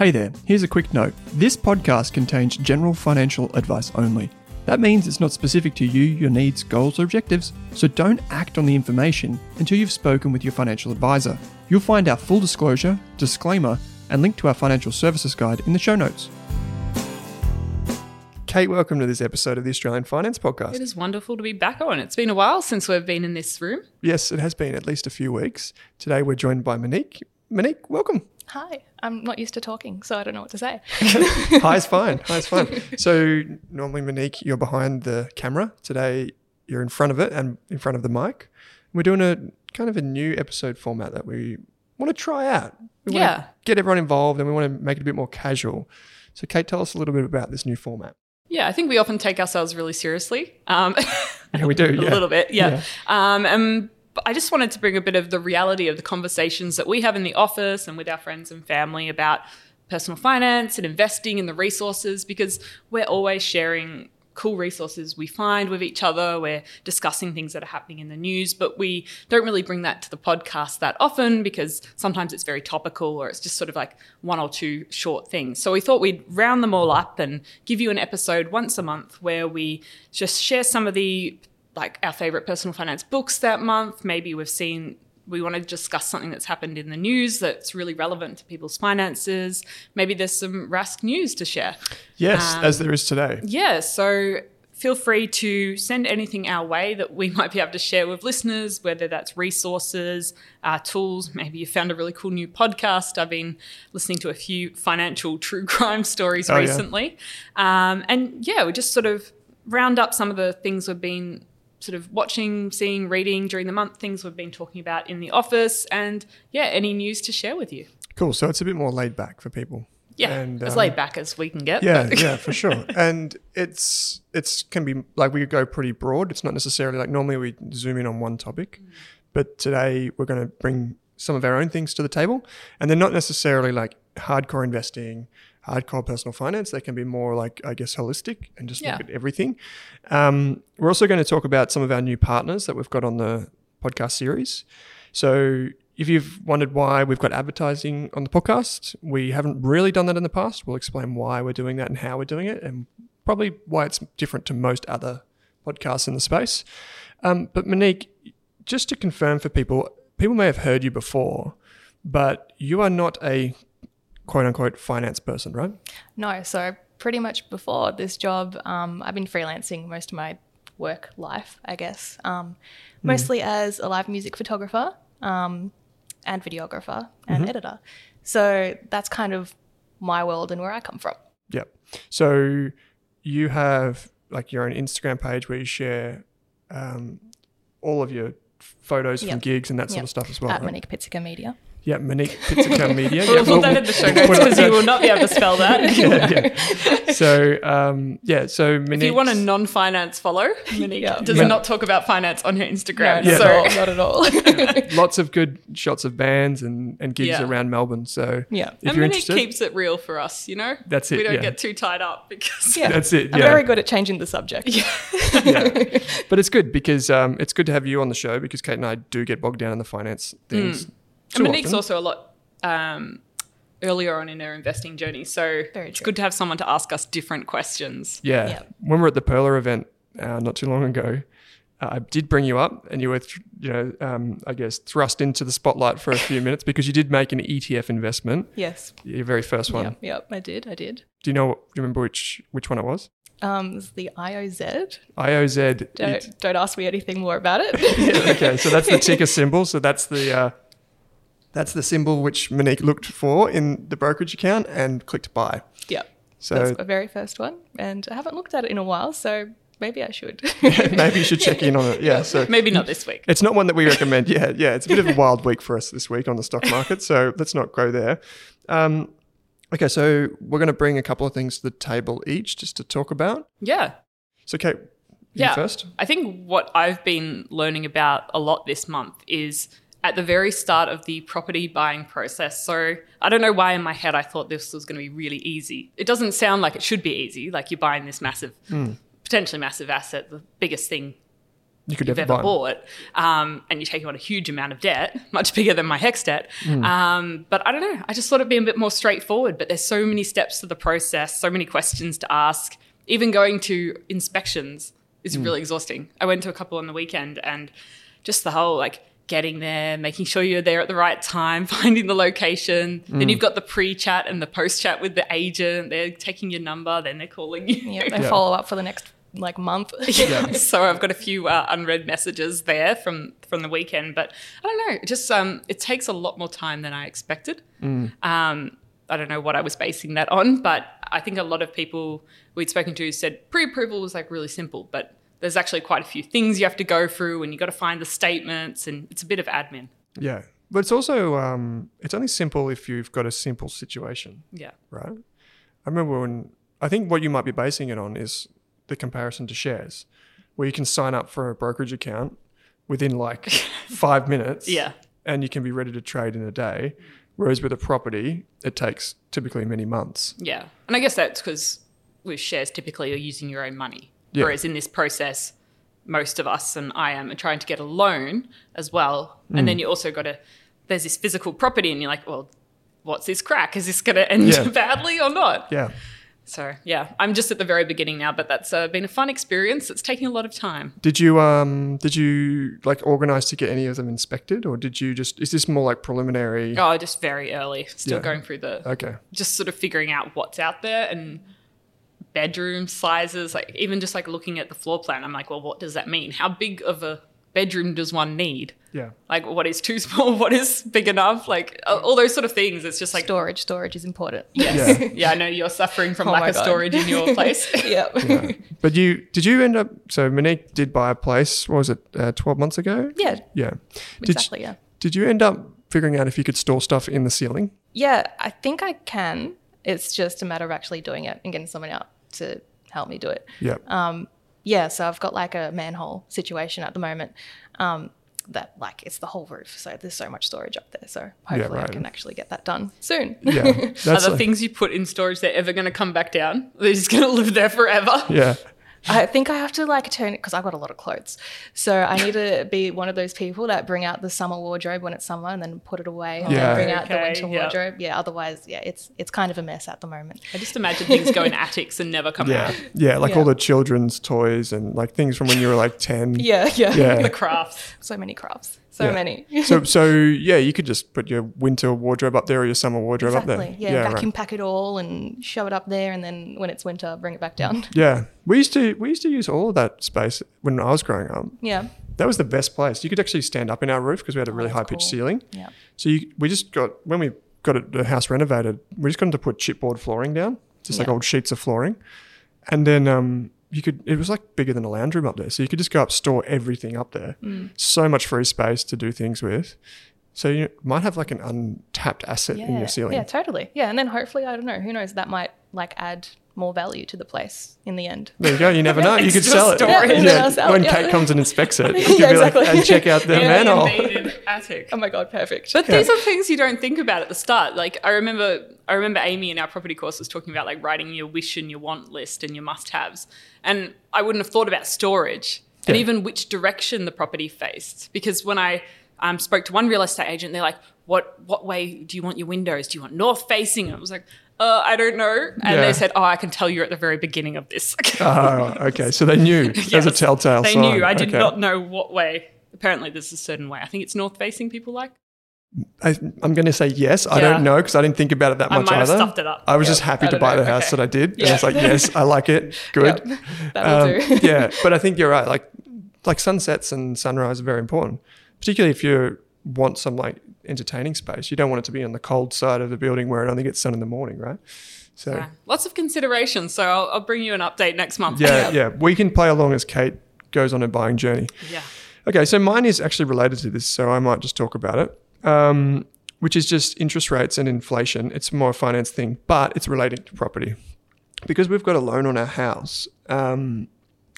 Hey there, here's a quick note. This podcast contains general financial advice only. That means it's not specific to you, your needs, goals, or objectives, so don't act on the information until you've spoken with your financial advisor. You'll find our full disclosure, disclaimer, and link to our financial services guide in the show notes. Kate, welcome to this episode of the Australian Finance Podcast. It is wonderful to be back on. It's been a while since we've been in this room. Yes, it has been at least a few weeks. Today we're joined by Monique. Monique, welcome. Hi, I'm not used to talking, so I don't know what to say. Hi is fine. Hi is fine. So normally, Monique, you're behind the camera. Today, you're in front of it and in front of the mic. We're doing a kind of a new episode format that we want to try out. We want Yeah. to get everyone involved and we want to make it a bit more casual. So, Kate, tell us a little bit about this new format. Yeah, I think we often take ourselves really seriously. Um, Yeah, we do. a Yeah. little bit, yeah. Um, and but I just wanted to bring a bit of the reality of the conversations that we have in the office and with our friends and family about personal finance and investing and the resources because we're always sharing cool resources we find with each other. We're discussing things that are happening in the news, but we don't really bring that to the podcast that often because sometimes it's very topical or it's just sort of like one or two short things. So we thought we'd round them all up and give you an episode once a month where we just share some of the like our favorite personal finance books that month. Maybe we've seen we want to discuss something that's happened in the news that's really relevant to people's finances. Maybe there's some Rask news to share. Yes, Um, as there is today. Yeah, so feel free to send anything our way that we might be able to share with listeners, whether that's resources, uh, tools. Maybe you found a really cool new podcast. I've been listening to a few financial true crime stories Oh, yeah. recently. Um, and yeah, we just sort of round up some of the things we've been sort of watching, seeing, reading during the month, things we've been talking about in the office, and yeah, any news to share with you. Cool. So, it's a bit more laid back for people. Yeah, And, as um, laid back as we can get. Yeah, yeah, for sure. And it's it's can be like we could go pretty broad. It's not necessarily like normally we zoom in on one topic, but today we're going to bring some of our own things to the table, and they're not necessarily like hardcore investing, hardcore personal finance. They can be more like I guess holistic and just Yeah. look at everything. Um, we're also going to talk about some of our new partners that we've got on the podcast series. So if you've wondered why we've got advertising on the podcast, we haven't really done that in the past. We'll explain why we're doing that and how we're doing it, and probably why it's different to most other podcasts in the space. Um, but Monique, just to confirm for people, people may have heard you before, but you are not a quote unquote finance person, right? no, so pretty much before this job, um, I've been freelancing most of my work life, I guess, um, mostly as a live music photographer um, and videographer and editor. So that's kind of my world and where I come from. Yep. So you have like your own Instagram page where you share um, all of your photos from gigs and that sort Yep. of stuff as well. At right? Monique Media. Yeah, Monique Pizzica Media. We'll yeah, put that in the show notes because you will not be able to spell that. yeah, yeah. So um, yeah, so Monique. If you want a non-finance follow, Monique Yeah. does Yeah. not talk about finance on her Instagram. No, Yeah. So at all, not at all. lots of good shots of bands and, and gigs Yeah. around Melbourne. So yeah. if and you're Monique interested, keeps it real for us, you know. That's it, We don't yeah. get too tied up because Yeah. That's it, I'm very good at changing the subject. yeah. But it's good because um, it's good to have you on the show because Kate and I do get bogged down in the finance things. And too Monique's often. also a lot um, earlier on in her investing journey, so it's good to have someone to ask us different questions. Yeah. Yeah. When we were at the Pearler event uh, not too long ago, uh, I did bring you up and you were, th- you know, um, I guess thrust into the spotlight for a few minutes because you did make an ETF investment, Yes. your very first one. Yep. Yep. I did. I did. Do you know, do you remember which, which one it was? Um, it's the IOZ. IOZ. Don't, it- don't ask me anything more about it. Yeah, okay, so that's the ticker symbol. So that's the uh, that's the symbol which Monique looked for in the brokerage account and clicked buy. Yeah. So That's my very first one, and I haven't looked at it in a while, so maybe I should. maybe you should check in on it. Yeah. So Maybe not this week. it's not one that we recommend. Yeah, yeah. It's a bit of a wild week for us this week on the stock market. So let's not go there. Um, okay, so we're going to bring a couple of things to the table each just to talk about. Yeah. So Kate, you Yeah. first. I think what I've been learning about a lot this month is at the very start of the property buying process. So I don't know why in my head I thought this was going to be really easy. It doesn't sound like it should be easy. Like you're buying this massive, potentially massive asset, the biggest thing You could you've ever ever bought, um, and you're taking on a huge amount of debt, much bigger than my HECS debt. Um, but I don't know. I just thought it'd be a bit more straightforward. But there's so many steps to the process, so many questions to ask. Even going to inspections is really exhausting. I went to a couple on the weekend, and just the whole like getting there, making sure you're there at the right time, finding the location. Then you've got the pre-chat and the post-chat with the agent. They're taking your number, then they're calling you. yeah, they Yeah. follow up for the next like month. so I've got a few uh, unread messages there from from the weekend, but I don't know. It just um, it takes a lot more time than I expected. Um, I don't know what I was basing that on, but I think a lot of people we'd spoken to said pre-approval was like really simple, but there's actually quite a few things you have to go through, and you've got to find the statements, and it's a bit of admin. Yeah, but it's also um, it's only simple if you've got a simple situation. Yeah, right? I remember when I think what you might be basing it on is the comparison to shares, where you can sign up for a brokerage account within like five minutes, Yeah. and you can be ready to trade in a day. Whereas with a property, it takes typically many months. yeah, and I guess that's because with shares, typically you're using your own money, Yeah. whereas in this process, most of us and I am are trying to get a loan as well, and then you also got to. There's this physical property, and you're like, well, what's this crack? Is this going to end Yeah. badly or not? Yeah, So yeah, I'm just at the very beginning now, but that's uh, been a fun experience. It's taking a lot of time. Did you um did you like organize to get any of them inspected, or did you just is this more like preliminary? Oh, just very early, still Yeah. going through the Okay. just sort of figuring out what's out there and bedroom sizes like even just like looking at the floor plan i'm like well what does that mean how big of a bedroom does one need Yeah. like what is too small what is big enough like all those sort of things it's just like storage, storage is important. yes Yeah. yeah i know you're suffering from Oh lack of God. storage in your place yep. Yeah. but you did you end up so Monique did buy a place. What was it? Uh, Twelve months ago. Yeah, Yeah. Did exactly. Yeah. Did you end up figuring out if you could store stuff in the ceiling? Yeah, I think I can. It's just a matter of actually doing it and getting someone out to help me do it. Yeah. Um, yeah, so I've got like a manhole situation at the moment. Um, that like it's the whole roof, so there's so much storage up there. So hopefully right. I can actually get that done soon. yeah. are the like- things you put in storage they're ever going to come back down they're just going to live there forever yeah. I think I have to like turn it because I've got a lot of clothes. So I need to be one of those people that bring out the summer wardrobe when it's summer and then put it away and Yeah. then bring out the winter yeah. wardrobe. Yeah, otherwise, yeah, it's it's kind of a mess at the moment. i just imagine things go in attics and never come Yeah. out Yeah. Like Yeah. all the children's toys and like things from when you were like 10. Yeah, yeah. Yeah. the crafts so many crafts. So Yeah. many. So, so yeah, you could just put your winter wardrobe up there or your summer wardrobe up Exactly. there. Yeah, right. vacuum pack it all and shove it up there, and then when it's winter, bring it back down. Yeah. We used to we used to use all of that space when I was growing up. Yeah. That was the best place. You could actually stand up in our roof because we had a really that's high pitched cool. ceiling. Yeah. So you, we just got when we got it, the house renovated, we just got to put chipboard flooring down, just like old sheets of flooring, and then um, you could. It was like bigger than a lounge room up there, so you could just go up store everything up there. Mm. So much free space to do things with, So you might have like an untapped asset in your ceiling. Yeah, totally. Yeah, and then hopefully, I don't know, who knows, that might like add more value to the place in the end. There you go. You never know. You could sell it. Yeah, Yeah, sell when yeah. Kate comes and inspects it, you Yeah, could be exactly. like, and check out the manhole. Attic. Oh my god, perfect. But these are things you don't think about at the start. Like I remember, I remember Amy in our property course was talking about like writing your wish and your want list and your must-haves, and I wouldn't have thought about storage and even which direction the property faced. Because when I um, spoke to one real estate agent, they're like, "What what way do you want your windows? Do you want north facing?" And I was like, uh, "I don't know." And Yeah. they said, "Oh, I can tell you at the very beginning of this." Oh, okay. So they knew. There's a telltale they sign. knew. I did Okay. not know what way. Apparently, there's a certain way. I think it's north facing. People like. I, I'm going to say yes. I don't know because I didn't think about it that I much either. stuffed it up. I was Yeah. just happy to buy know. the house Okay. that I did. And I was like, yes, I like it. Good. Yep. That'll Um, do. yeah, but I think you're right. Like, like sunsets and sunrise are very important, particularly if you want some like entertaining space. You don't want it to be on the cold side of the building where it only gets sun in the morning, right? So Yeah. Lots of considerations. So I'll, I'll bring you an update next month. yeah, yeah, we can play along as Kate goes on her buying journey. Yeah. Okay, so mine is actually related to this, so I might just talk about it. Um, which is just interest rates and inflation. It's more a finance thing, but it's related to property. Because we've got a loan on our house, um,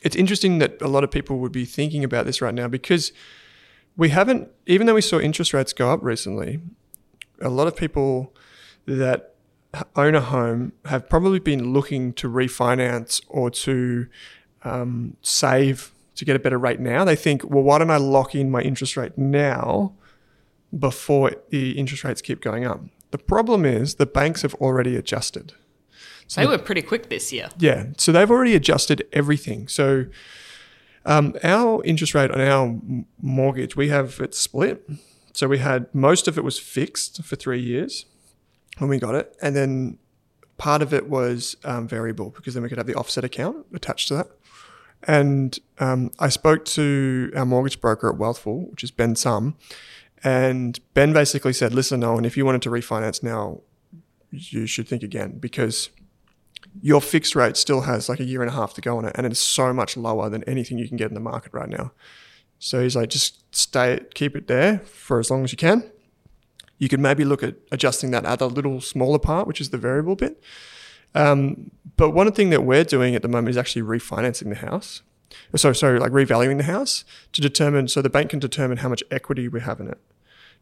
it's interesting that a lot of people would be thinking about this right now because we haven't, even though we saw interest rates go up recently, a lot of people that own a home have probably been looking to refinance or to um, save to get a better rate now. They think, well, why don't I lock in my interest rate now before the interest rates keep going up? The problem is the banks have already adjusted. So They were pretty quick this year. Yeah, so they've already adjusted everything. So um, our interest rate on our mortgage, we have it split. So we had most of it was fixed for three years when we got it, and then part of it was um, variable because then we could have the offset account attached to that. And um, I spoke to our mortgage broker at Wealthful, which is Ben Sum, and Ben basically said, "Listen, Owen, if you wanted to refinance now, you should think again because." Your fixed rate still has like a year and a half to go on it, and it is so much lower than anything you can get in the market right now. So he's like, just stay, keep it there for as long as you can. You could maybe look at adjusting that other little smaller part, which is the variable bit. Um, but one thing that we're doing at the moment is actually refinancing the house. So, so like revaluing the house to determine, so the bank can determine how much equity we have in it.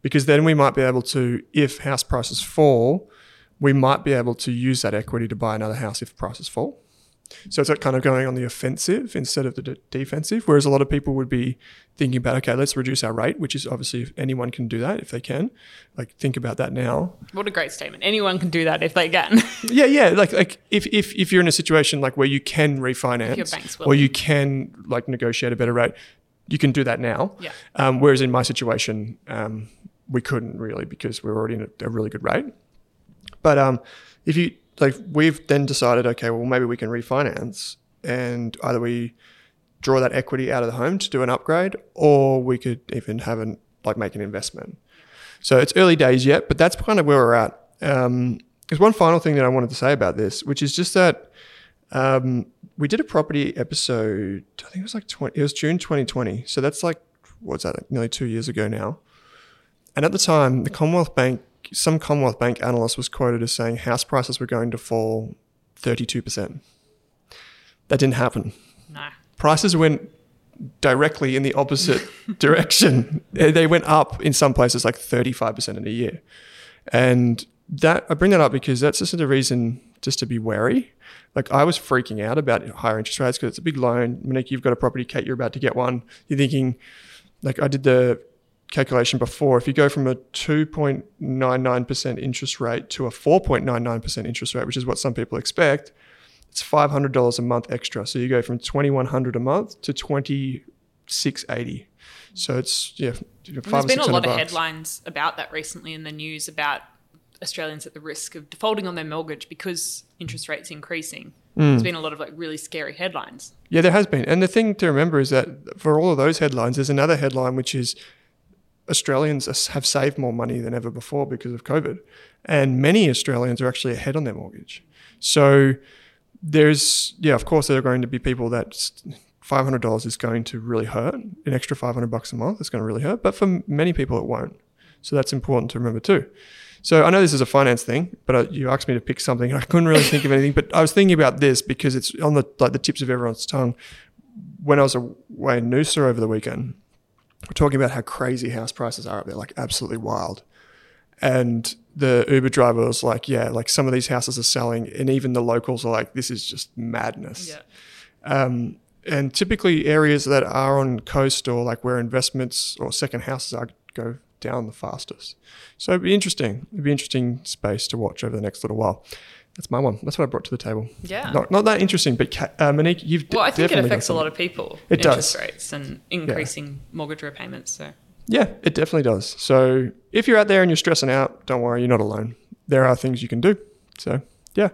Because then we might be able to, if house prices fall, we might be able to use that equity to buy another house if prices fall. So it's like kind of going on the offensive instead of the de- defensive. Whereas a lot of people would be thinking about, okay, let's reduce our rate, which is obviously if anyone can do that if they can. Like think about that now. What a great statement. Anyone can do that if they can. Yeah, yeah. Like like if if, if you're in a situation like where you can refinance or you can like negotiate a better rate, you can do that now. Yeah. Um, whereas in my situation, um, we couldn't really because we were already in a, a really good rate. But um, if you like, we've then decided, okay, well maybe we can refinance, and either we draw that equity out of the home to do an upgrade, or we could even have an like make an investment. So it's early days yet, but that's kind of where we're at. Um, there's one final thing that I wanted to say about this, which is just that um, we did a property episode. I think it was like 20, it was June 2020. So that's like what's that? Nearly two years ago now. And at the time, the Commonwealth Bank, some Commonwealth Bank analyst was quoted as saying house prices were going to fall 32%. That didn't happen. no. Prices went directly in the opposite direction. They went up in some places like 35% in a year. And that I bring that up because that's just a reason just to be wary. Like I was freaking out about higher interest rates because it's a big loan. Monique, you've got a property, Kate, you're about to get one. You're thinking, like I did the calculation before. If you go from a 2.99% interest rate to a 4.99% interest rate, which is what some people expect, it's $500 a month extra. So you go from 2100 a month to 2680. So it's yeah, There's been a lot of bucks. headlines about that recently in the news about Australians at the risk of defaulting on their mortgage because interest rates increasing. Hmm. There's been a lot of like really scary headlines. Yeah, there has been. And the thing to remember is that for all of those headlines, there's another headline which is Australians have saved more money than ever before because of COVID. And many Australians are actually ahead on their mortgage. So there's, yeah, of course, there are going to be people that $500 is going to really hurt. An extra 500 bucks a month is going to really hurt. But for many people, it won't. So that's important to remember too. So I know this is a finance thing, but uh, you asked me to pick something. And I couldn't really think of anything, but I was thinking about this because it's on the like the tips of everyone's tongue. When I was away in Noosa over the weekend, we're talking about how crazy house prices are up there, like absolutely wild. And the Uber driver was like, "Yeah, like some of these houses are selling, and even the locals are like, this is just madness." Yeah. Um, and typically areas that are on coast or like where investments or second houses are go down the fastest. So it'd be interesting. It'd be interesting space to watch over the next little while. That's my one. That's what I brought to the table. Yeah. Not, not that interesting, but Ka- uh, Monique, you've d- Well, I think it definitely got affects a lot of people. It interest does. rates and increasing mortgage repayments. So Yeah, it definitely does. So if you're out there and you're stressing out, don't worry, you're not alone. There are things you can do. So yeah,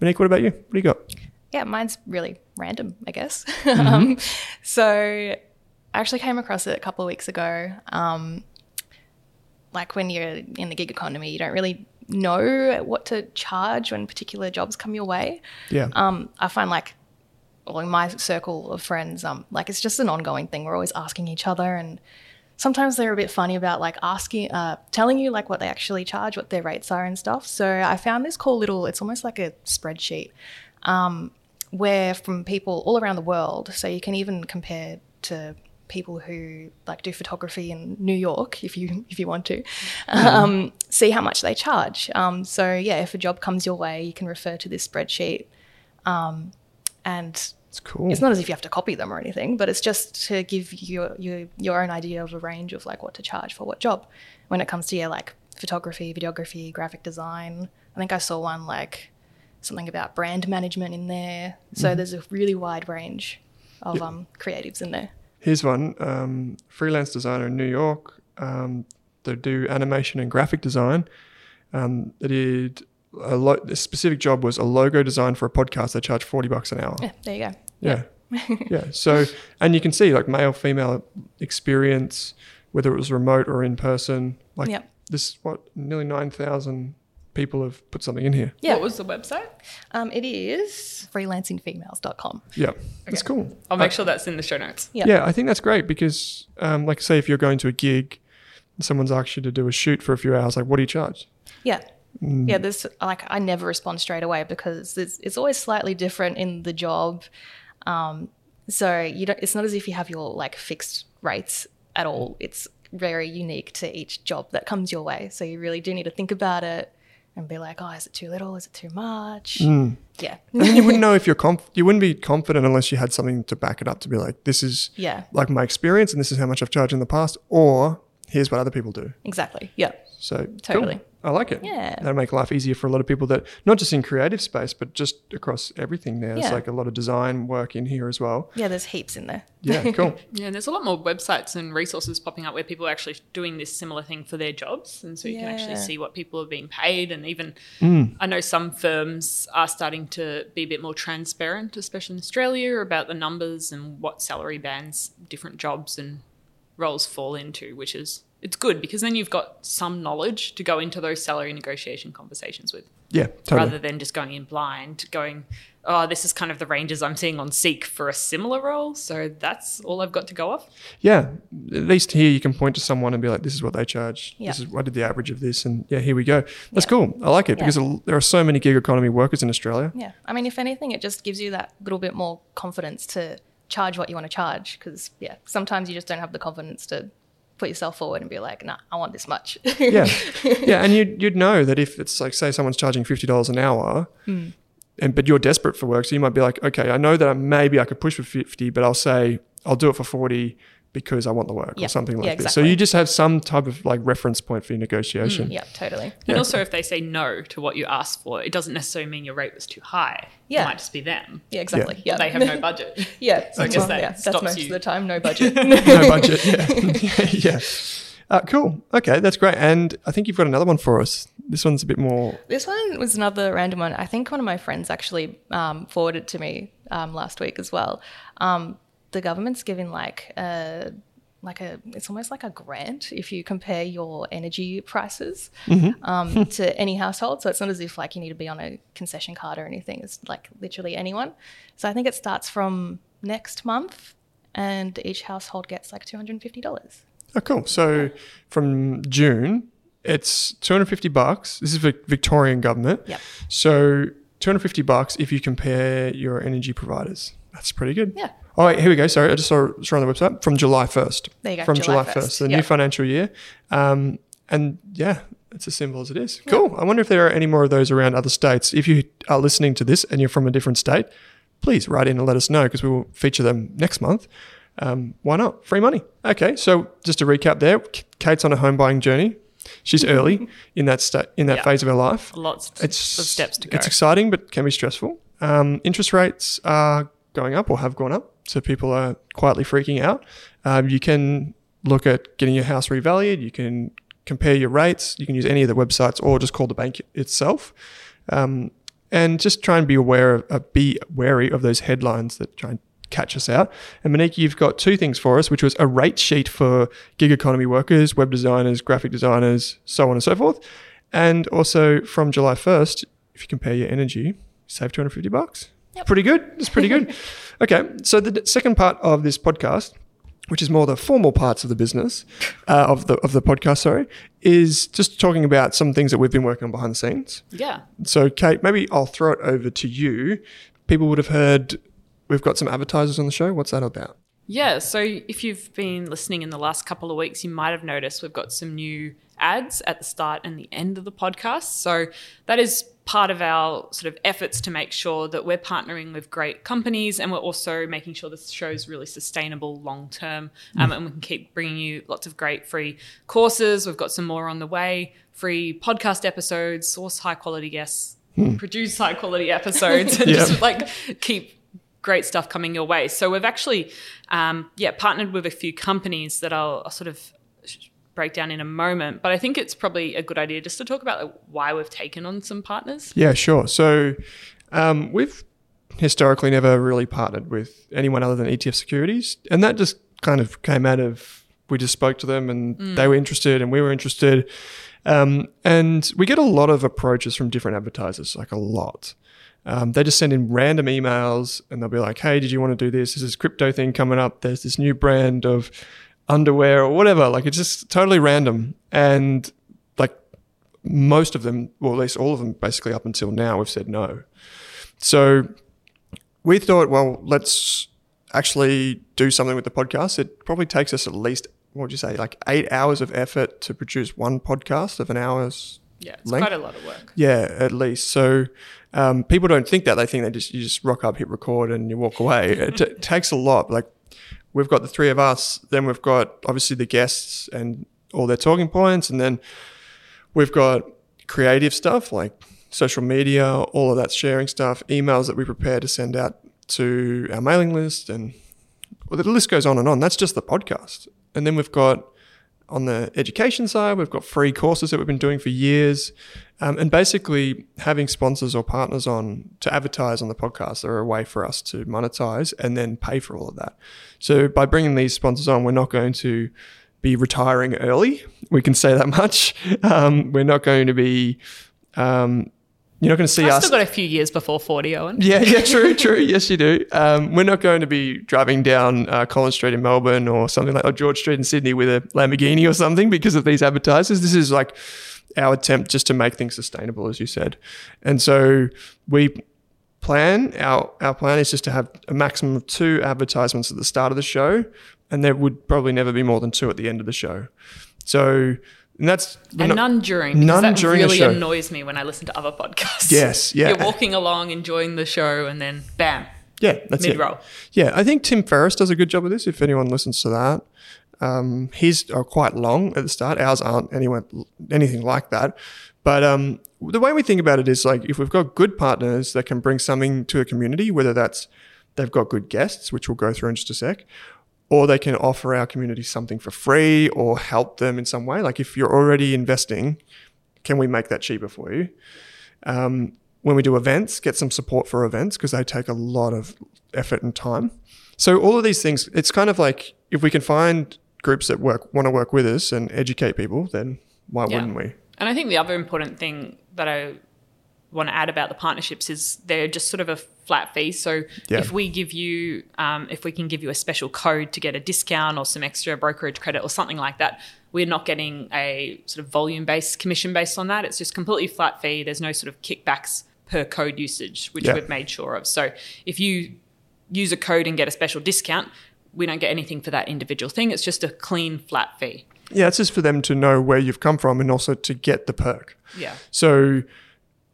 Monique, what about you? What do you got? Yeah, mine's really random, I guess. um, so I actually came across it a couple of weeks ago. Um, like when you're in the gig economy, you don't really know what to charge when particular jobs come your way. Yeah. Um, I find like, well, in my circle of friends, um, like it's just an ongoing thing. We're always asking each other, and sometimes they're a bit funny about like asking, uh, telling you like what they actually charge, what their rates are, and stuff. So I found this cool little. It's almost like a spreadsheet, um, where from people all around the world. So you can even compare to people who like do photography in New York, if you if you want to, um, see how much they charge. Um, so yeah, if a job comes your way, you can refer to this spreadsheet, um, and It's cool. it's not as if you have to copy them or anything, but it's just to give you your your own idea of a range of like what to charge for what job. When it comes to yeah, like photography, videography, graphic design. I think I saw one like something about brand management in there. So there's a really wide range of um, creatives in there. Here's one um, freelance designer in New York. Um, they do animation and graphic design. Um, they did a lo- the specific job was a logo design for a podcast. They charge 40 bucks an hour. Yeah, there you go. Yeah. yeah. So, and you can see like male, female experience, whether it was remote or in person. Like Yep. this, what, nearly 9,000 people have put something in here. Yeah. what was the website? Um, it is freelancingfemales.com. Yeah. That's cool. I'll make sure that's in the show notes. Yeah. Yeah, I think that's great because, um, like, say if you're going to a gig, and someone's asked you to do a shoot for a few hours, like, what do you charge? Yeah. Yeah, there's like I never respond straight away because it's, it's always slightly different in the job. Um, so you don't. It's not as if you have your like fixed rates at all. It's very unique to each job that comes your way. So you really do need to think about it and be like, oh, is it too little? Is it too much? Mm. Yeah, And then you wouldn't know if you're conf- you wouldn't be confident unless you had something to back it up to be like, this is yeah, like my experience and this is how much I've charged in the past, or here's what other people do. exactly. Yeah, So cool. Totally. I like it. Yeah. That'll make life easier for a lot of people that not just in creative space, but just across everything now. There's Yeah. like a lot of design work in here as well. yeah. There's heaps in there. Yeah, cool. Yeah, and there's a lot more websites and resources popping up where people are actually doing this similar thing for their jobs. And so you can actually see what people are being paid. And even, Mm. I know some firms are starting to be a bit more transparent, especially in Australia, about the numbers and what salary bands different jobs and roles fall into, which is, it's good because then you've got some knowledge to go into those salary negotiation conversations with Yeah, totally. rather than just going in blind, going, oh, this is kind of the ranges I'm seeing on Seek for a similar role. So that's all I've got to go off. yeah, at least here you can point to someone and be like, "This is what they charge. Yeah. This is what did the average of this." And yeah, here we go. That's cool. I like it Yeah. because there are so many gig economy workers in Australia. Yeah. I mean, if anything, it just gives you that little bit more confidence to charge what you want to charge. Because, yeah, sometimes you just don't have the confidence to put yourself forward and be like, nah, I want this much. yeah, yeah, and you'd you'd know that if it's like say someone's charging fifty dollars an hour, Hmm. and but you're desperate for work, so you might be like, okay, I know that I, maybe I could push for fifty, but I'll say I'll do it for forty because I want the work Yeah. or something like Yeah, this. So you just have some type of like reference point for your negotiation. yeah, totally. And also, if they say no to what you asked for, it doesn't necessarily mean your rate was too high. Yeah. It might just be them. Yeah, exactly. Yeah. They have no budget. yeah. So I guess that yeah, that's most you. of the time, no budget. no budget. Yeah, yeah. Uh, cool. Okay, that's great. And I think you've got another one for us. This one's a bit more. This one was another random one. I think one of my friends actually um, forwarded to me um, last week as well. Um, the government's giving like a like a it's almost like a grant if you compare your energy prices um, to any household. So it's not as if like you need to be on a concession card or anything. It's like literally anyone. So I think it starts from next month, and each household gets like two hundred and fifty dollars. Oh, cool. So from June, It's 250 bucks. This is Vic- Victorian government. Yep. So 250 bucks if you compare your energy providers. That's pretty good. Yeah. Oh, wait, here we go. Sorry, I just saw, saw on the website from July 1st. There you go, From July July 1st, 1st. the new financial year. Um, and yeah, it's as simple as it is. Cool. I wonder if there are any more of those around other states. If you are listening to this and you're from a different state, please write in and let us know because we will feature them next month. Um, why not? Free money. Okay, so just to recap there, Kate's on a home buying journey. She's early in that sta- in that Yeah. phase of her life. Lots It's of steps to go. It's exciting, but can be stressful. Um, interest rates are going up or have gone up, so people are quietly freaking out. Um, you can look at getting your house revalued. You can compare your rates. You can use any of the websites or just call the bank itself. Um, and just try and be aware of, uh, be wary of those headlines that try and catch us out. And Monique, you've got two things for us, which was a rate sheet for gig economy workers, web designers, graphic designers, so on and so forth. And also from July 1st, if you compare your energy, save 250 bucks. Pretty good. It's pretty good. okay. So the d- second part of this podcast, which is more the formal parts of the business uh, of the of the podcast, sorry, is just talking about some things that we've been working on behind the scenes. yeah. So, Kate, maybe I'll throw it over to you. People would have heard we've got some advertisers on the show. What's that about? Yeah, so if you've been listening in the last couple of weeks, you might have noticed we've got some new ads at the start and the end of the podcast. So that is part of our sort of efforts to make sure that we're partnering with great companies and we're also making sure this show is really sustainable long term. Um, and we can keep bringing you lots of great free courses. We've got some more on the way, free podcast episodes, source high quality guests, produce high quality episodes, and Yeah. just like keep great stuff coming your way. So we've actually, um, yeah, partnered with a few companies that I'll, I'll sort of break down in a moment. But I think it's probably a good idea just to talk about like, why we've taken on some partners. Yeah, sure. So, um, we've historically never really partnered with anyone other than ETF Securities, and that just kind of came out of we just spoke to them and they were interested and we were interested. Um, and we get a lot of approaches from different advertisers, like a lot. Um, they just send in random emails and they'll be like, hey, did you want to do this? There's this crypto thing coming up. There's this new brand of underwear or whatever. Like it's just totally random. And like most of them, well, at least all of them, basically up until now, we've said no. So we thought, well, let's actually do something with the podcast. It probably takes us at least, what would you say, like eight hours of effort to produce one podcast of an hour's Yeah, it's Length? quite a lot of work. yeah, at least. So um, people don't think that. They think they just you just rock up, hit record, and you walk away. it t- takes a lot. Like we've got the three of us, then we've got obviously the guests and all their talking points, and then we've got creative stuff like social media, all of that sharing stuff, emails that we prepare to send out to our mailing list, and well, the list goes on and on. That's just the podcast, and then we've got on the education side, we've got free courses that we've been doing for years. Um, and basically, having sponsors or partners on to advertise on the podcast are a way for us to monetize and then pay for all of that. So, by bringing these sponsors on, we're not going to be retiring early. We can say that much. Um, we're not going to be, um, you're not going to see I've us. still got a few years before 40, Owen. Yeah, yeah, true, true. Yes, you do. Um, we're not going to be driving down uh, Collins Street in Melbourne or something like or George Street in Sydney with a Lamborghini or something because of these advertisers. This is like our attempt just to make things sustainable, as you said. And so we plan our our plan is just to have a maximum of two advertisements at the start of the show, and there would probably never be more than two at the end of the show. So and that's And not- none during. None that during really annoys me when I listen to other podcasts. Yes, yeah. You're walking along, enjoying the show, and then bam, Yeah, that's it. mid-roll. Yeah, I think Tim Ferriss does a good job of this. If anyone listens to that, um, his are quite long at the start. Ours aren't anywhere anything like that. But um, the way we think about it is like if we've got good partners that can bring something to a community, whether that's they've got good guests, which we'll go through in just a sec, or they can offer our community something for free or help them in some way. Like if you're already investing, can we make that cheaper for you? Um, when we do events, get some support for events because they take a lot of effort and time. So all of these things, it's kind of like if we can find groups that work want to work with us and educate people, then why Yeah. wouldn't we? And I think the other important thing that I want to add about the partnerships is they're just sort of a flat fee. So Yeah. if we give you, um, if we can give you a special code to get a discount or some extra brokerage credit or something like that, we're not getting a sort of volume based commission based on that. It's just completely flat fee. There's no sort of kickbacks per code usage, which Yeah. we've made sure of. So if you use a code and get a special discount, we don't get anything for that individual thing. It's just a clean flat fee. Yeah, it's just for them to know where you've come from and also to get the perk. Yeah. So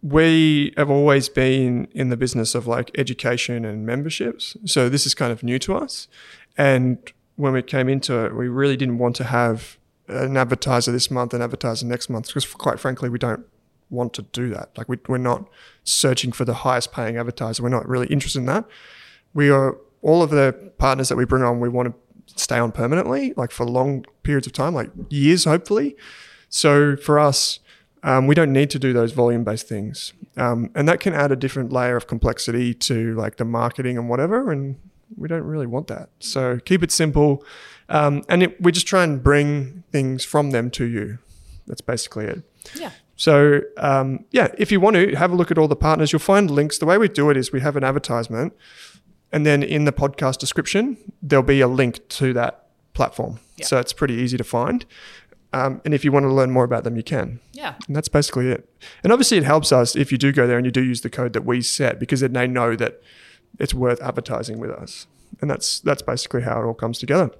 we have always been in the business of like education and memberships. So this is kind of new to us. And when we came into it, we really didn't want to have an advertiser this month and advertiser next month because quite frankly, we don't want to do that. Like we, we're not searching for the highest paying advertiser. We're not really interested in that. We are all of the partners that we bring on, we want to stay on permanently, like for long periods of time, like years, hopefully. So for us, um, we don't need to do those volume based things. Um, and that can add a different layer of complexity to like the marketing and whatever. And we don't really want that. So keep it simple. Um, and it, we just try and bring things from them to you. That's basically it. Yeah. So um, yeah, if you want to have a look at all the partners, you'll find links. The way we do it is we have an advertisement, and then in the podcast description there'll be a link to that platform. Yeah. So it's pretty easy to find. Um, and if you want to learn more about them, you can. Yeah. And that's basically it. And obviously, it helps us if you do go there and you do use the code that we set because then they know that it's worth advertising with us. And that's that's basically how it all comes together.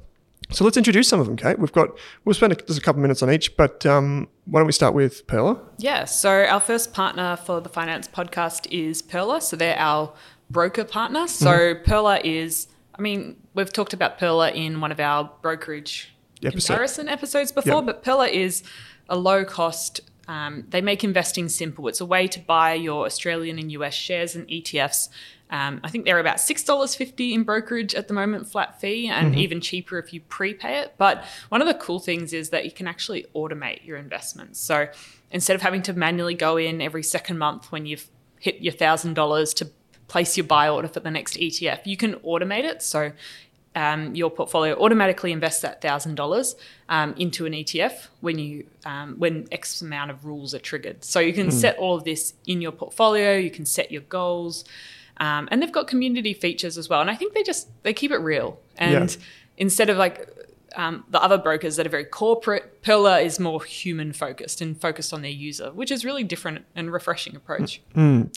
So let's introduce some of them, Kate. We've got we'll spend a, just a couple minutes on each, but um, why don't we start with Pearler? Yeah. So our first partner for the finance podcast is Pearler. So they're our broker partner. So Pearler is, I mean, we've talked about Pearler in one of our brokerage Episode. comparison episodes before, Yep. but Pearler is a low cost. Um, they make investing simple. It's a way to buy your Australian and US shares and ETFs. Um, I think they're about six dollars fifty in brokerage at the moment, flat fee, and even cheaper if you prepay it. But one of the cool things is that you can actually automate your investments. So instead of having to manually go in every second month when you've hit your thousand dollars to place your buy order for the next ETF, you can automate it. So um, your portfolio automatically invests that thousand dollars um, into an ETF when you um, when X amount of rules are triggered. So you can set all of this in your portfolio. You can set your goals, um, and they've got community features as well. And I think they just they keep it real. And Yeah. instead of like um, the other brokers that are very corporate, Pearler is more human focused and focused on their user, which is really different and refreshing approach.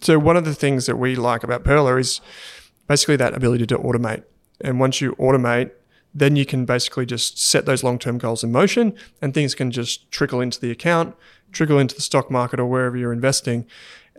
So one of the things that we like about Pearler is basically that ability to automate. And once you automate, then you can basically just set those long-term goals in motion and things can just trickle into the account, trickle into the stock market or wherever you're investing.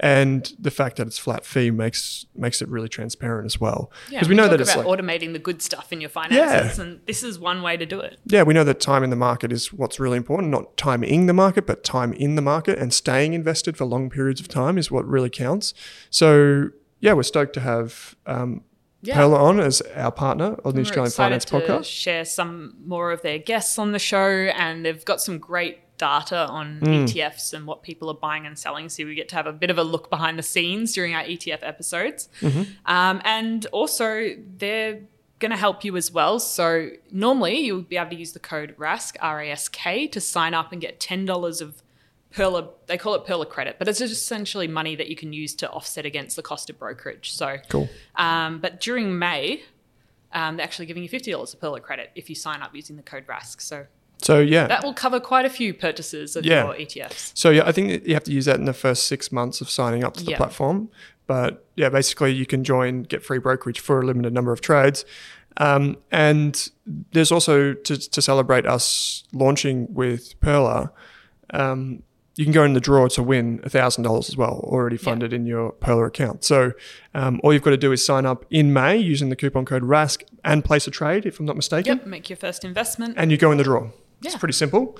And the fact that it's flat fee makes makes it really transparent as well. Yeah, Because we know that it's about like automating the good stuff in your finances, and this is one way to do it. yeah, we know that time in the market is what's really important, not timing the market, but time in the market and staying invested for long periods of time is what really counts. So, yeah, we're stoked to have um, Yeah. Pearler on as our partner on the Australian Finance to Podcast. share some more of their guests on the show, and they've got some great data on Hmm. ETFs and what people are buying and selling. So we get to have a bit of a look behind the scenes during our ETF episodes, Mm-hmm. um, and also they're going to help you as well. So normally you'll be able to use the code RASK R A S K to sign up and get ten dollars of Pearler, they call it Pearler credit, but it's just essentially money that you can use to offset against the cost of brokerage. So Cool. um, but during May, um, they're actually giving you fifty dollars of Pearler credit if you sign up using the code RASK. So So, yeah. that will cover quite a few purchases of Yeah. your ETFs. So yeah, I think you have to use that in the first six months of signing up to the Yeah. platform. But yeah, basically you can join, get free brokerage for a limited number of trades. Um, and there's also to, to celebrate us launching with Pearler, um, you can go in the draw to win thousand dollars as well, already funded in your Pearler account. So um, all you've got to do is sign up in May using the coupon code RASK and place a trade, if I'm not mistaken Yep, make your first investment. and you go in the draw. It's pretty simple,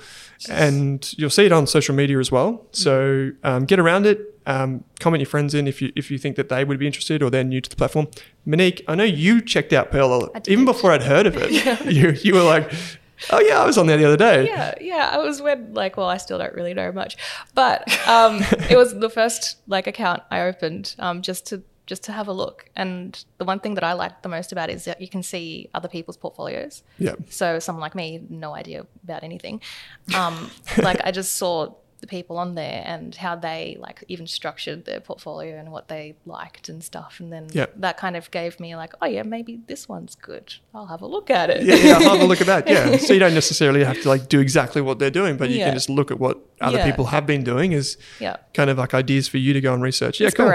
and you'll see it on social media as well. So um, get around it. Um, comment your friends in if you if you think that they would be interested or they're new to the platform. Monique, I know you checked out did. even before I'd heard of it. yeah. You you were like, oh yeah, I was on there the other day. Yeah, yeah. I was when like, well, I still don't really know much, but um, it was the first like account I opened um, just to just to have a look. And the one thing that I like the most about it is that you can see other people's portfolios. Yeah. So someone like me, no idea about anything. Um, like I just saw the people on there and how they like even structured their portfolio and what they liked and stuff. And then Yep. that kind of gave me like, oh yeah, maybe this one's good. I'll have a look at it. Yeah, yeah, I'll have a look at that. Yeah. So you don't necessarily have to like do exactly what they're doing, but you Yeah. can just look at what other Yeah. people have been doing is Yeah. kind of like ideas for you to go and research. Yeah, cool.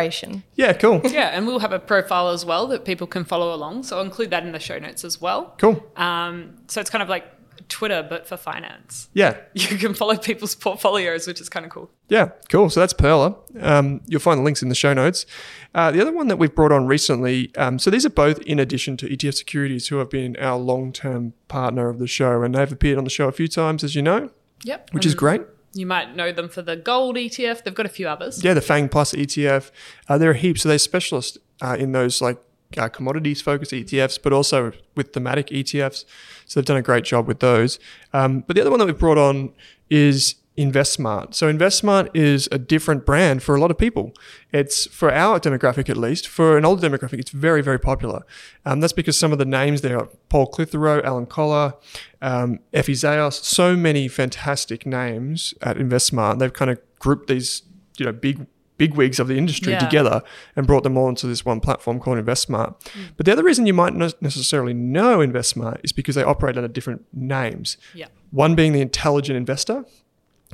Yeah, cool. Yeah, and we'll have a profile as well that people can follow along. So I'll include that in the show notes as well. Cool. Um, so it's kind of like Twitter, but for finance. Yeah. You can follow people's portfolios, which is kind of cool. Yeah, cool. So that's Pearler. Um, you'll find the links in the show notes. Uh, the other one that we've brought on recently, um, so these are both in addition to ETF Securities, who have been our long term partner of the show, and they've appeared on the show a few times, as you know, Yep. which is great. You might know them for the gold ETF. They've got a few others. Yeah, the Fang Plus ETF. Uh, there are heaps. So they're specialists uh, in those like uh, commodities focused ETFs, but also with thematic ETFs. So they've done a great job with those. Um, but the other one that we've brought on is InvestSmart. So InvestSmart is a different brand for a lot of people. It's for our demographic at least. For an older demographic, it's very very popular. Um, that's because some of the names there are Paul Clitheroe, Alan Kohler, um, Effie Zahos, so many fantastic names at InvestSmart. They've kind of grouped these you know big big wigs of the industry Yeah. together and brought them all into this one platform called InvestSmart. But the other reason you might not necessarily know InvestSmart is because they operate under different names. Yeah. One being the Intelligent Investor,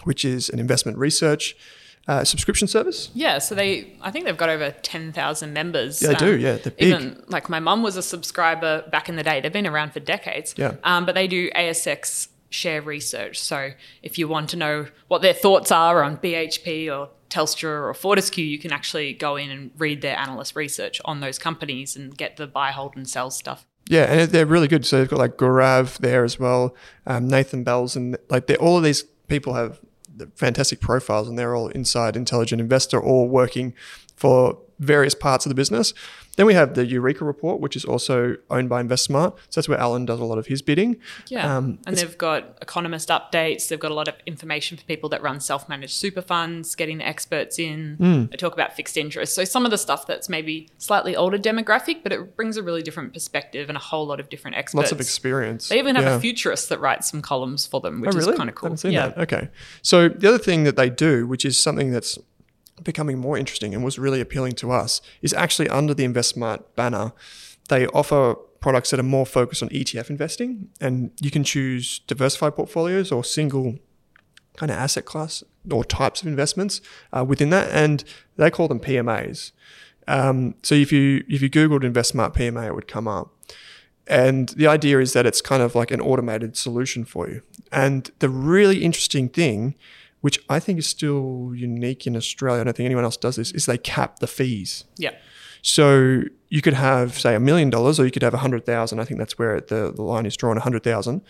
which is an investment research uh, subscription service. Yeah, so they, I think they've got over 10,000 members. Yeah, they do, yeah, they're big. Even like my mum was a subscriber back in the day. They've been around for decades. Yeah. Um, but they do ASX share research. So if you want to know what their thoughts are on BHP or Telstra or Fortescue, you can actually go in and read their analyst research on those companies and get the buy, hold, and sell stuff. Yeah, and they're really good. So they've got like Gaurav there as well, um, Nathan Bells, and like they're, all of these people have fantastic profiles, and they're all inside Intelligent Investor, all working for various parts of the business. Then we have the Eureka report, which is also owned by InvestSmart. So that's where Alan does a lot of his bidding. Yeah. Um, and they've got economist updates. They've got a lot of information for people that run self managed super funds, getting the experts in. They talk about fixed interest. So some of the stuff that's maybe slightly older demographic, but it brings a really different perspective and a whole lot of different experts. Lots of experience. They even have Yeah. a futurist that writes some columns for them, which Oh, really? is kind of cool. Yeah. that. Okay. So the other thing that they do, which is something that's becoming more interesting and was really appealing to us, is actually under the InvestSmart banner, they offer products that are more focused on ETF investing, and you can choose diversified portfolios or single kind of asset class or types of investments uh, within that, and they call them PMAs. Um, so if you if you googled InvestSmart PMA, it would come up. And the idea is that it's kind of like an automated solution for you. And the really interesting thing, which I think is still unique in Australia, I don't think anyone else does this, is they cap the fees. Yeah. So you could have, say, a million dollars, or you could have a hundred thousand. I think that's where the, the line is drawn. A hundred thousand.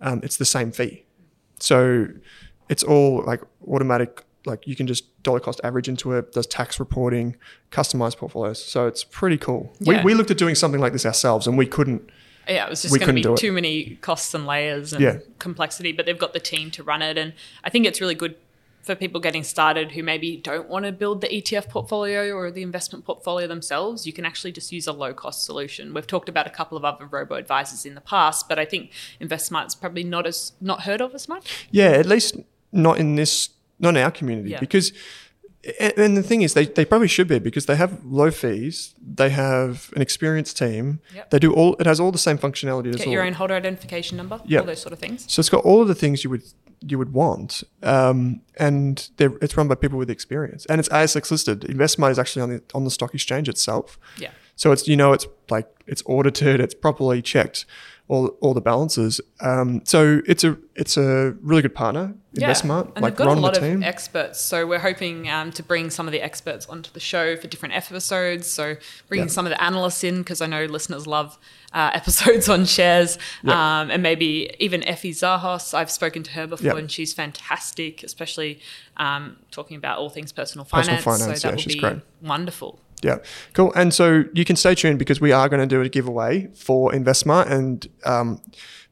Um, it's the same fee. So it's all like automatic. Like you can just dollar cost average into it. Does tax reporting, customized portfolios. So it's pretty cool. Yeah. We, we looked at doing something like this ourselves, and we couldn't. Yeah, it was just going to be too many costs and layers and Yeah. complexity, but they've got the team to run it. And I think it's really good for people getting started who maybe don't want to build the ETF portfolio or the investment portfolio themselves. You can actually just use a low cost solution. We've talked about a couple of other robo advisors in the past, but I think InvestSmart's probably not as not heard of as much. Yeah, at least not in this, not in our community, Yeah. because. And and the thing is, they, they probably should be because they have low fees. They have an experienced team. Yep. They do all. It has all the same functionality as Get all. your own holder identification number, Yeah. all those sort of things. So it's got all of the things you would you would want, um, and they're, it's run by people with experience, and it's ASX listed. InvestSmart is actually on the on the stock exchange itself. Yeah. So it's you know it's like it's audited, it's properly checked, all all the balances. Um, so it's a it's a really good partner, InvestSmart. And like they've got a lot of experts. So we're hoping um, to bring some of the experts onto the show for different episodes. So bringing Yeah. some of the analysts in because I know listeners love uh, episodes on shares. Yeah. Um, and maybe even Effie Zahos. I've spoken to her before Yeah. and she's fantastic, especially um, talking about all things personal finance. Personal finance. so yeah, that be great. wonderful. Yeah, cool. And so you can stay tuned because we are going to do a giveaway for InvestSmart and um,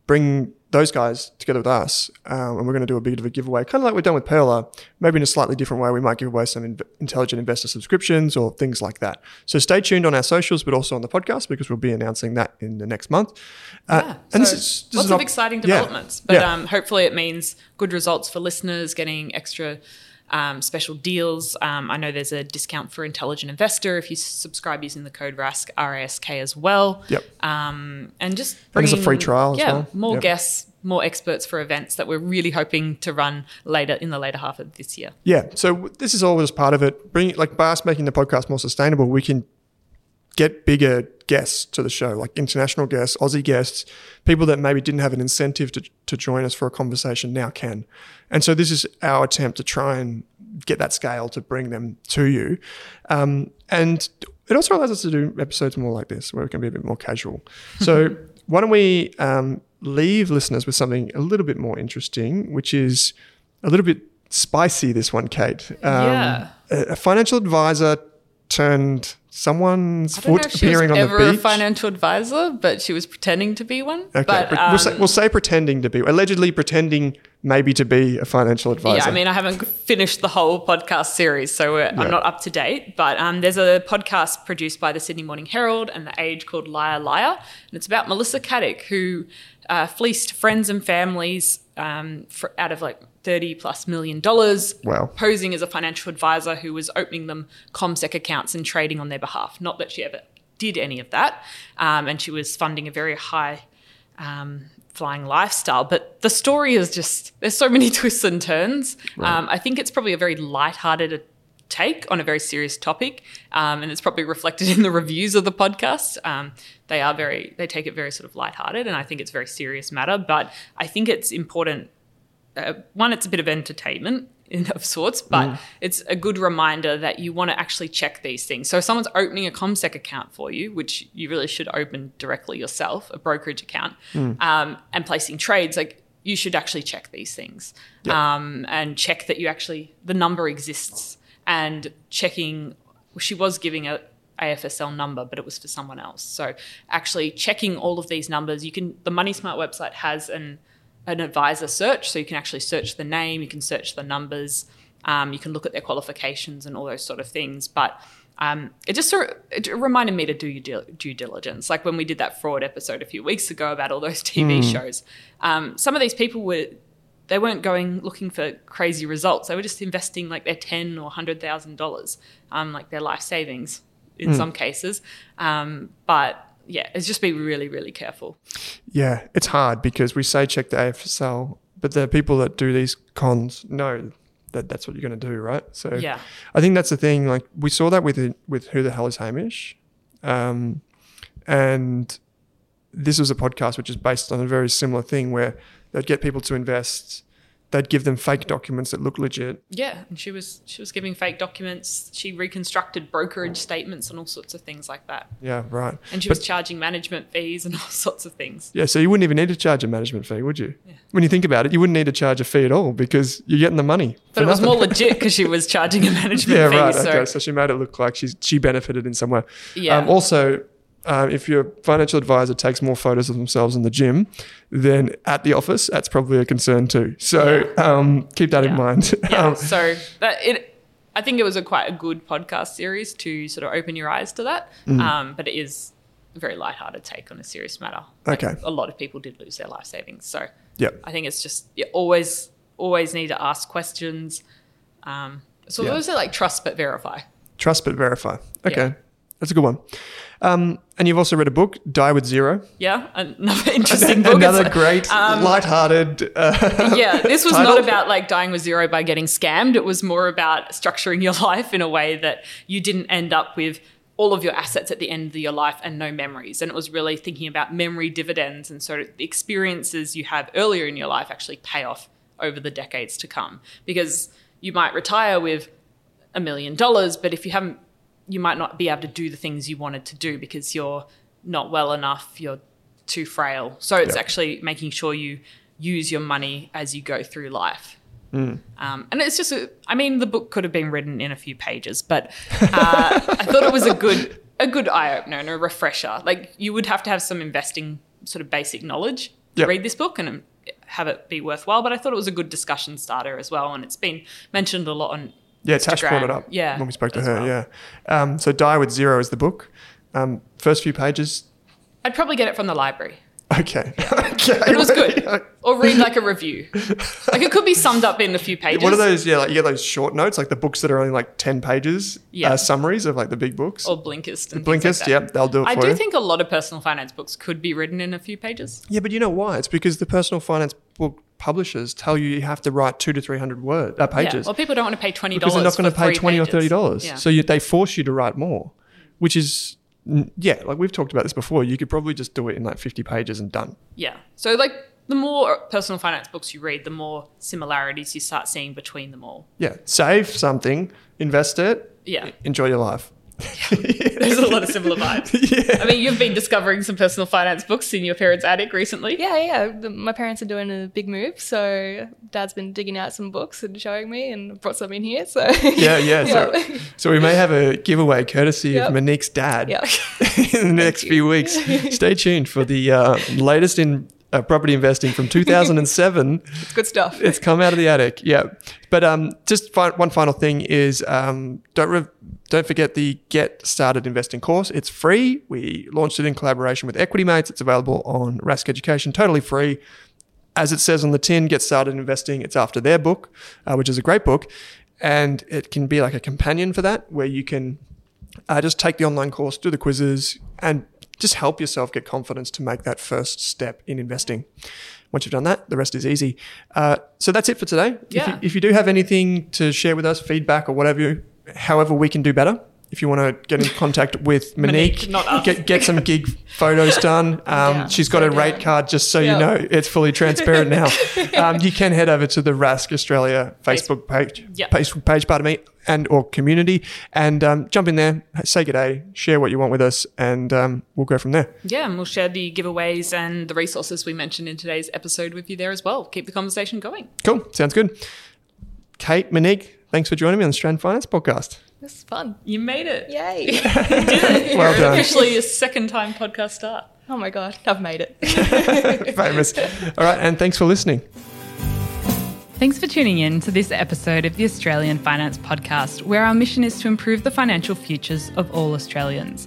bring those guys together with us. Um, and we're going to do a bit of a giveaway, kind of like we've done with Pearler, maybe in a slightly different way. We might give away some in- intelligent investor subscriptions or things like that. So stay tuned on our socials, but also on the podcast because we'll be announcing that in the next month. Uh, Yeah. and this is this lots is of not- exciting yeah. developments. But Yeah. um, hopefully it means good results for listeners, getting extra um, special deals. Um, I know there's a discount for Intelligent Investor if you subscribe using the code RASK, RASK as well. Yep. Um, and just And a free trial as yeah, well. more Yep. guests, more experts for events that we're really hoping to run later in the later half of this year. Yeah. So this is all just part of it. Bring like by us making the podcast more sustainable, we can get bigger guests to the show, like international guests, Aussie guests, people that maybe didn't have an incentive to, to join us for a conversation now can. And so this is our attempt to try and get that scale to bring them to you. Um, and it also allows us to do episodes more like this, where we can be a bit more casual. So why don't we um, leave listeners with something a little bit more interesting, which is a little bit spicy, this one, Kate. Um, Yeah. A, a financial advisor turned someone's I don't know foot if she was appearing on the ever a financial advisor, but she was pretending to be one. Okay, but, but we'll, say, um, we'll say pretending to be, allegedly pretending maybe to be a financial advisor. Yeah, I mean, I haven't finished the whole podcast series, so we're, I'm not up to date. But um, there's a podcast produced by the Sydney Morning Herald and The Age called Liar Liar, and it's about Melissa Caddick, who uh, fleeced friends and families um, for, out of like 30 plus million dollars, Wow. posing as a financial advisor who was opening them CommSec accounts and trading on their behalf. Not that she ever did any of that, um, and she was funding a very high um, flying lifestyle. But the story is just there's so many twists and turns. Um, I think it's probably a very light-hearted take on a very serious topic, um, and it's probably reflected in the reviews of the podcast. Um, they are very they take it very sort of light-hearted, and I think it's a very serious matter. But I think it's important. Uh, one, it's a bit of entertainment in, of sorts, but it's a good reminder that you want to actually check these things. So if someone's opening a CommSec account for you, which you really should open directly yourself, a brokerage account, um, and placing trades, like you should actually check these things um, and check that you actually the number exists and checking. She was giving a AFSL number, but it was for someone else. So actually checking all of these numbers, you can. The Money Smart website has an an advisor search, so you can actually search the name, you can search the numbers, um, you can look at their qualifications and all those sort of things. But um, it just sort of, it reminded me to do your due, diligence, like when we did that fraud episode a few weeks ago about all those TV shows. Um, some of these people were they weren't going looking for crazy results. They were just investing like their ten or hundred thousand dollars, um, like their life savings in some cases. Um, but yeah, it's just be really, really careful. yeah, it's hard because we say check the AFSL, but the people that do these cons know that that's what you're going to do, right? So Yeah. I think that's the thing. Like we saw that with with who the hell is Hamish, um, and this was a podcast which is based on a very similar thing where they'd get people to invest, they'd give them fake documents that look legit. Yeah, and she was she was giving fake documents. She reconstructed brokerage statements and all sorts of things like that. Yeah, right. And she But- was charging management fees and all sorts of things. Yeah, so you wouldn't even need to charge a management fee, would you? Yeah. When you think about it, you wouldn't need to charge a fee at all because you're getting the money. But it was more legit because she was charging a management yeah, fee. right. so okay, so she made it look like she's she benefited in some way. Yeah. Um, also, um, if your financial advisor takes more photos of themselves in the gym than at the office, that's probably a concern too. So um, keep that in mind. yeah, Um, so that it, I think it was a quite a good podcast series to sort of open your eyes to that. Mm. Um, but it is a very lighthearted take on a serious matter. Like, Okay. a lot of people did lose their life savings, so Yep. I think it's just you always always need to ask questions. Um, so Yeah. those are like trust but verify. Trust but verify. Okay, Yeah. That's a good one. Um, and you've also read a book, Die with Zero. Yeah, another interesting book. Another great, light-hearted. Uh, yeah, this was title. not about like dying with zero by getting scammed. It was more about structuring your life in a way that you didn't end up with all of your assets at the end of your life and no memories. And it was really thinking about memory dividends and sort of the experiences you have earlier in your life actually pay off over the decades to come. Because you might retire with a million dollars, but if you haven't, you might not be able to do the things you wanted to do because you're not well enough, you're too frail. So it's Yeah. actually making sure you use your money as you go through life. Mm. Um, and it's just, a, I mean, the book could have been written in a few pages, but uh, I thought it was a good, a good eye opener and a refresher. Like you would have to have some investing sort of basic knowledge to Yep. read this book and have it be worthwhile. But I thought it was a good discussion starter as well, and it's been mentioned a lot on. Yeah, Tash brought it up. Yeah, when we spoke to her. well. Yeah. Um, so Die with Zero is the book. Um, first few pages. I'd probably get it from the library. Okay. okay. But it was good. Or read like a review. Like it could be summed up in a few pages. What are those? Yeah, like you get those short notes, like the books that are only like ten pages. Yeah. Uh, summaries of like the big books. Or Blinkist. And Blinkist, like yep, they'll do it for you. I do you. think a lot of personal finance books could be written in a few pages. yeah, but you know why? It's because the personal finance book publishers tell you you have to write two to three hundred word uh, Yeah. pages Well, people don't want to pay twenty dollars because they're not going to pay twenty or thirty dollars. Yeah. So you, they force you to write more, which is yeah, like we've talked about this before. You could probably just do it in like fifty pages and done. Yeah. So like the more personal finance books you read, the more similarities you start seeing between them all. Yeah, save something, invest it, Yeah. enjoy your life. There's a lot of similar vibes. yeah. I mean, you've been discovering some personal finance books in your parents' attic recently. Yeah, yeah. My parents are doing a big move, so dad's been digging out some books and showing me, and brought some in here. So Yeah, yeah. So, Yeah. so we may have a giveaway courtesy Yep. of Monique's dad Yeah. in the next few weeks. Stay tuned for the uh, latest in uh, property investing from 2007. it's good stuff. it's come out of the attic. Yeah. But um, just fi- one final thing is um, don't re- don't forget the Get Started Investing course. It's free. We launched it in collaboration with Equity Mates. It's available on Rask Education, totally free. As it says on the tin, Get Started Investing. It's after their book, uh, which is a great book, and it can be like a companion for that, where you can uh, just take the online course, do the quizzes, and just help yourself get confidence to make that first step in investing. Once you've done that, the rest is easy. Uh, so that's it for today. If, you, if you do have anything to share with us, feedback or whatever, you, however we can do better. If you want to get in contact with Monique, Monique, get get some gig photos done. Um, Yeah, she's got a rate down. card, just so you know, it's fully transparent now. um, you can head over to the Rask Australia Facebook page, Yeah. Facebook page, pardon me, and or community, and um, jump in there, say good day, share what you want with us, and um, we'll go from there. Yeah, and we'll share the giveaways and the resources we mentioned in today's episode with you there as well. Keep the conversation going. Cool, sounds good. Kate, Monique, thanks for joining me on the Strand Finance podcast. This is fun. You made it. Yay! Well done. Officially your second time podcast start. oh my god, I've made it. Famous. All right, and thanks for listening. Thanks for tuning in to this episode of the Australian Finance Podcast, where our mission is to improve the financial futures of all Australians.